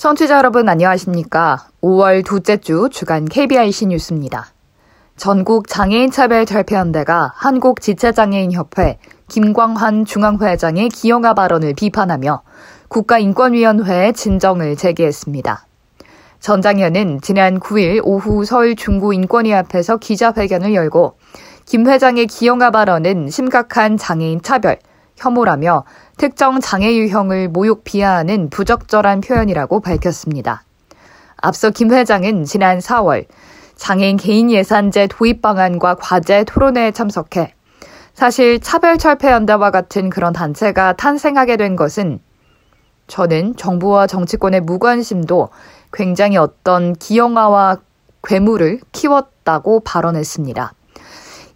청취자 여러분 안녕하십니까? 5월 둘째 주 주간 KBIC 뉴스입니다. 전국 장애인 차별 결폐연대가 한국 지체장애인 협회 김광환 중앙회장의 기형아 발언을 비판하며 국가인권위원회에 진정을 제기했습니다. 전 장현은 지난 9일 오후 서울 중구인권위 앞에서 기자회견을 열고 김 회장의 기형아 발언은 심각한 장애인 차별, 혐오라며 특정 장애 유형을 모욕 비하하는 부적절한 표현이라고 밝혔습니다. 앞서 김 회장은 지난 4월 장애인 개인 예산제 도입 방안과 과제 토론회에 참석해 사실 차별 철폐연대와 같은 그런 단체가 탄생하게 된 것은 저는 정부와 정치권의 무관심도 굉장히 어떤 기형아와 괴물을 키웠다고 발언했습니다.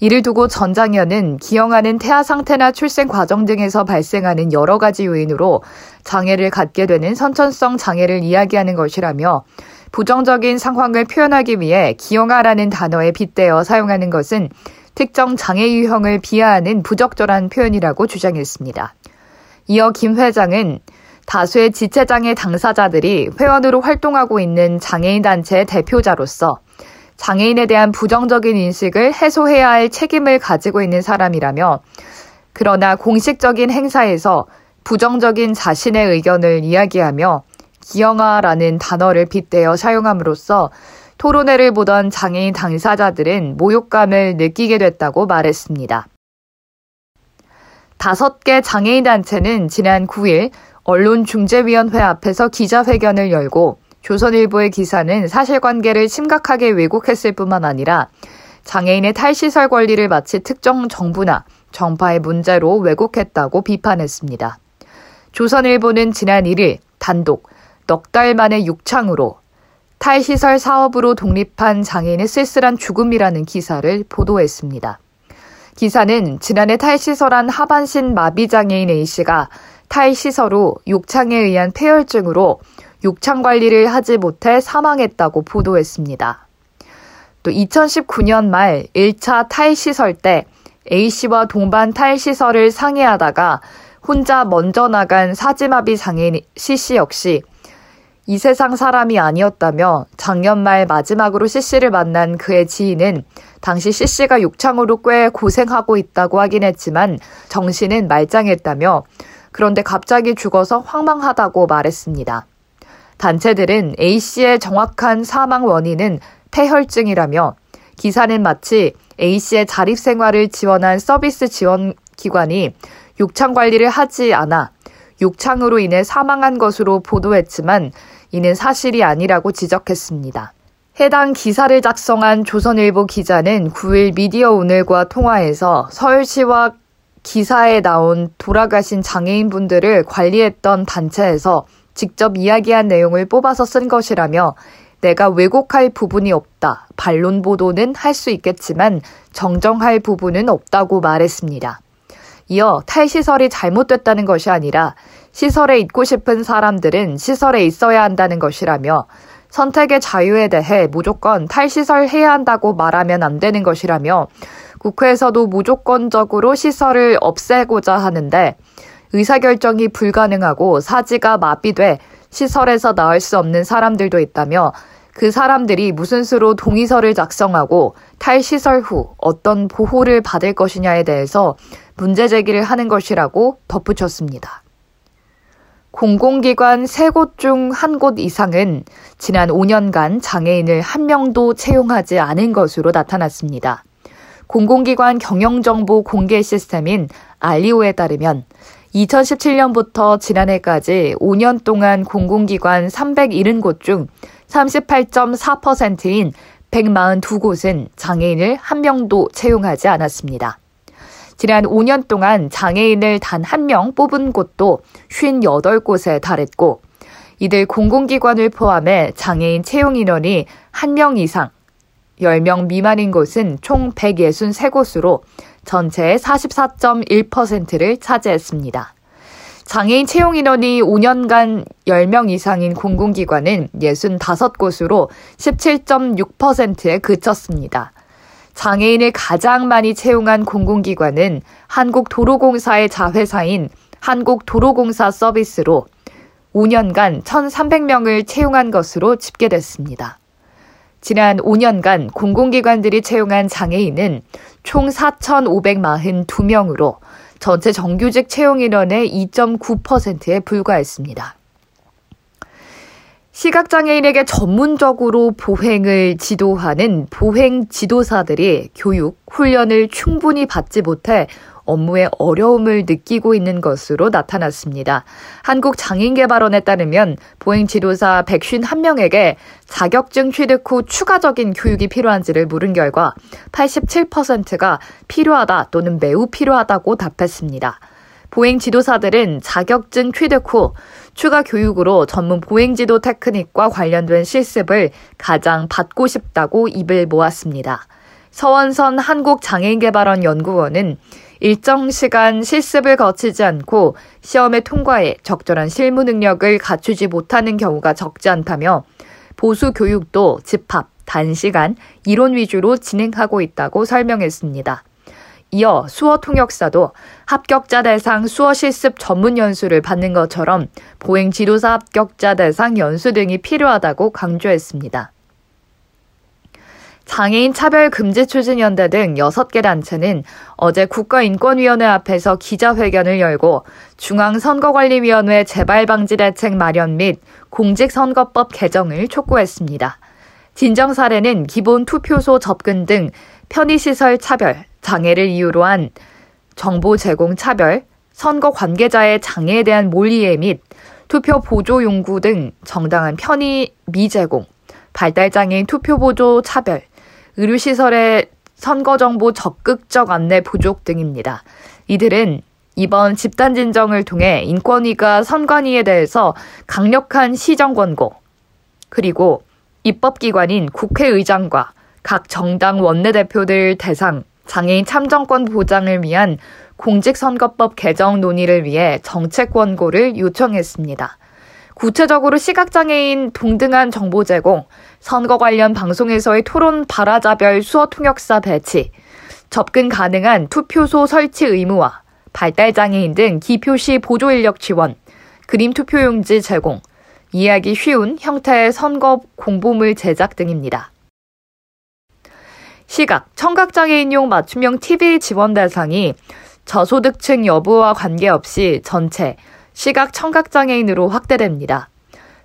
이를 두고 전장현은 기형아는 태아 상태나 출생 과정 등에서 발생하는 여러 가지 요인으로 장애를 갖게 되는 선천성 장애를 이야기하는 것이라며 부정적인 상황을 표현하기 위해 기형아라는 단어에 빗대어 사용하는 것은 특정 장애 유형을 비하하는 부적절한 표현이라고 주장했습니다. 이어 김 회장은 다수의 지체장애 당사자들이 회원으로 활동하고 있는 장애인 단체의 대표자로서 장애인에 대한 부정적인 인식을 해소해야 할 책임을 가지고 있는 사람이라며 그러나 공식적인 행사에서 부정적인 자신의 의견을 이야기하며 기영아라는 단어를 빗대어 사용함으로써 토론회를 보던 장애인 당사자들은 모욕감을 느끼게 됐다고 말했습니다. 다섯 개 장애인 단체는 지난 9일 언론중재위원회 앞에서 기자회견을 열고 조선일보의 기사는 사실관계를 심각하게 왜곡했을 뿐만 아니라 장애인의 탈시설 권리를 마치 특정 정부나 정파의 문제로 왜곡했다고 비판했습니다. 조선일보는 지난 1일 단독 넉 달 만에 육창으로 탈시설 사업으로 독립한 장애인의 쓸쓸한 죽음이라는 기사를 보도했습니다. 기사는 지난해 탈시설한 하반신 마비장애인 A씨가 탈시설 후 욕창에 의한 폐혈증으로 욕창 관리를 하지 못해 사망했다고 보도했습니다. 또 2019년 말 1차 탈시설 때 A씨와 동반 탈시설을 상의하다가 혼자 먼저 나간 사지마비 장애인 C씨 역시 이 세상 사람이 아니었다며 작년 말 마지막으로 C씨를 만난 그의 지인은 당시 C씨가 욕창으로 꽤 고생하고 있다고 하긴 했지만 정신은 말짱했다며 그런데 갑자기 죽어서 황망하다고 말했습니다. 단체들은 A씨의 정확한 사망 원인은 폐혈증이라며 기사는 마치 A씨의 자립 생활을 지원한 서비스 지원 기관이 욕창 관리를 하지 않아 욕창으로 인해 사망한 것으로 보도했지만 이는 사실이 아니라고 지적했습니다. 해당 기사를 작성한 조선일보 기자는 9일 미디어 오늘과 통화에서 서울시와 기사에 나온 돌아가신 장애인분들을 관리했던 단체에서 직접 이야기한 내용을 뽑아서 쓴 것이라며 내가 왜곡할 부분이 없다. 반론 보도는 할 수 있겠지만 정정할 부분은 없다고 말했습니다. 이어 탈시설이 잘못됐다는 것이 아니라 시설에 있고 싶은 사람들은 시설에 있어야 한다는 것이라며 선택의 자유에 대해 무조건 탈시설 해야 한다고 말하면 안 되는 것이라며 국회에서도 무조건적으로 시설을 없애고자 하는데 의사결정이 불가능하고 사지가 마비돼 시설에서 나올 수 없는 사람들도 있다며 그 사람들이 무슨 수로 동의서를 작성하고 탈시설 후 어떤 보호를 받을 것이냐에 대해서 문제 제기를 하는 것이라고 덧붙였습니다. 공공기관 세곳중한곳 이상은 지난 5년간 장애인을 한 명도 채용하지 않은 것으로 나타났습니다. 공공기관 경영정보 공개 시스템인 알리오에 따르면 2017년부터 지난해까지 5년 동안 공공기관 370곳 중 38.4%인 142곳은 장애인을 한 명도 채용하지 않았습니다. 지난 5년 동안 장애인을 단 한 명 뽑은 곳도 58곳에 달했고, 이들 공공기관을 포함해 장애인 채용 인원이 1명 이상, 10명 미만인 곳은 총 163곳으로 전체의 44.1%를 차지했습니다. 장애인 채용 인원이 5년간 10명 이상인 공공기관은 65곳으로 17.6%에 그쳤습니다. 장애인을 가장 많이 채용한 공공기관은 한국도로공사의 자회사인 한국도로공사 서비스로 5년간 1,300명을 채용한 것으로 집계됐습니다. 지난 5년간 공공기관들이 채용한 장애인은 총 4,542명으로 전체 정규직 채용 인원의 2.9%에 불과했습니다. 시각장애인에게 전문적으로 보행을 지도하는 보행 지도사들이 교육, 훈련을 충분히 받지 못해 업무에 어려움을 느끼고 있는 것으로 나타났습니다. 한국장애인개발원에 따르면 보행 지도사 151명에게 자격증 취득 후 추가적인 교육이 필요한지를 물은 결과 87%가 필요하다 또는 매우 필요하다고 답했습니다. 보행 지도사들은 자격증 취득 후 추가 교육으로 전문 보행 지도 테크닉과 관련된 실습을 가장 받고 싶다고 입을 모았습니다. 서원선 한국장애인개발원 연구원은 일정 시간 실습을 거치지 않고 시험에 통과해 적절한 실무 능력을 갖추지 못하는 경우가 적지 않다며 보수 교육도 집합, 단시간, 이론 위주로 진행하고 있다고 설명했습니다. 이어 수어 통역사도 합격자 대상 수어 실습 전문 연수를 받는 것처럼 보행 지도사 합격자 대상 연수 등이 필요하다고 강조했습니다. 장애인 차별 금지 추진 연대 등 6개 단체는 어제 국가인권위원회 앞에서 기자회견을 열고 중앙선거관리위원회 재발 방지 대책 마련 및 공직선거법 개정을 촉구했습니다. 진정 사례는 기본 투표소 접근 등 편의시설 차별, 장애를 이유로 한 정보 제공 차별, 선거 관계자의 장애에 대한 몰이해 및 투표 보조 용구 등 정당한 편의 미제공, 발달장애인 투표 보조 차별, 의료시설의 선거정보 적극적 안내 부족 등입니다. 이들은 이번 집단 진정을 통해 인권위가 선관위에 대해서 강력한 시정 권고, 그리고 입법기관인 국회의장과 각 정당 원내대표들 대상 장애인 참정권 보장을 위한 공직선거법 개정 논의를 위해 정책 권고를 요청했습니다. 구체적으로 시각장애인 동등한 정보 제공, 선거 관련 방송에서의 토론 발화자별 수어 통역사 배치, 접근 가능한 투표소 설치 의무화, 발달장애인 등 기표시 보조 인력 지원, 그림 투표용지 제공, 이해하기 쉬운 형태의 선거 공보물 제작 등입니다. 시각, 청각장애인용 맞춤형 TV 지원 대상이 저소득층 여부와 관계없이 전체 시각 청각장애인으로 확대됩니다.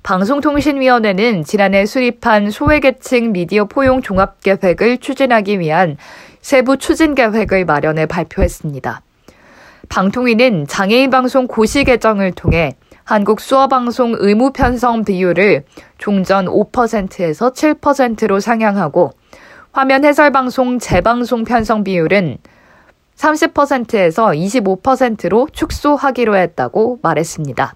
방송통신위원회는 지난해 수립한 소외계층 미디어 포용 종합계획을 추진하기 위한 세부 추진 계획을 마련해 발표했습니다. 방통위는 장애인 방송 고시 개정을 통해 한국 수어방송 의무 편성 비율을 종전 5%에서 7%로 상향하고 화면 해설 방송 재방송 편성 비율은 30%에서 25%로 축소하기로 했다고 말했습니다.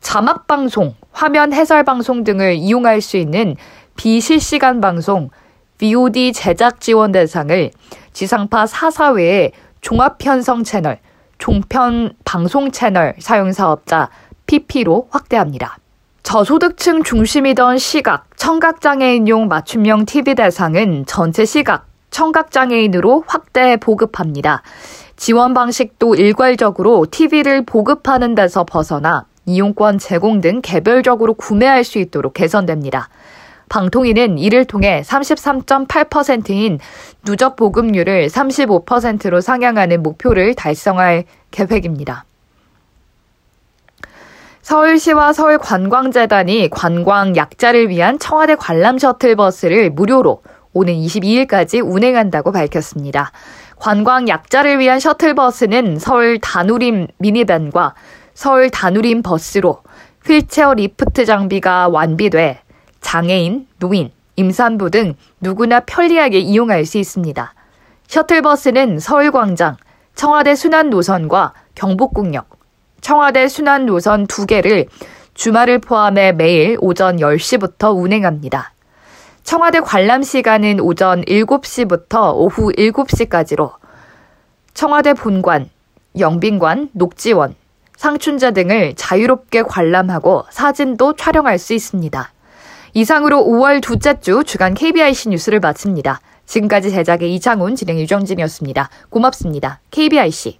자막 방송, 화면 해설 방송 등을 이용할 수 있는 비실시간 방송 VOD 제작 지원 대상을 지상파 4사 외에 종합 편성 채널, 종편 방송 채널 사용 사업자 PP로 확대합니다. 저소득층 중심이던 시각, 청각장애인용 맞춤형 TV 대상은 전체 시각, 청각장애인으로 확대 보급합니다. 지원 방식도 일괄적으로 TV를 보급하는 데서 벗어나 이용권 제공 등 개별적으로 구매할 수 있도록 개선됩니다. 방통위는 이를 통해 33.8%인 누적 보급률을 35%로 상향하는 목표를 달성할 계획입니다. 서울시와 서울관광재단이 관광 약자를 위한 청와대 관람 셔틀버스를 무료로 오는 22일까지 운행한다고 밝혔습니다. 관광 약자를 위한 셔틀버스는 서울 다누림 미니밴과 서울 다누림 버스로 휠체어 리프트 장비가 완비돼 장애인, 노인, 임산부 등 누구나 편리하게 이용할 수 있습니다. 셔틀버스는 서울광장, 청와대 순환 노선과 경복궁역, 청와대 순환 노선 두 개를 주말을 포함해 매일 오전 10시부터 운행합니다. 청와대 관람 시간은 오전 7시부터 오후 7시까지로 청와대 본관, 영빈관, 녹지원, 상춘자 등을 자유롭게 관람하고 사진도 촬영할 수 있습니다. 이상으로 5월 둘째 주 주간 KBIC 뉴스를 마칩니다. 지금까지 제작의 이창훈, 진행 유정진이었습니다. 고맙습니다. KBIC.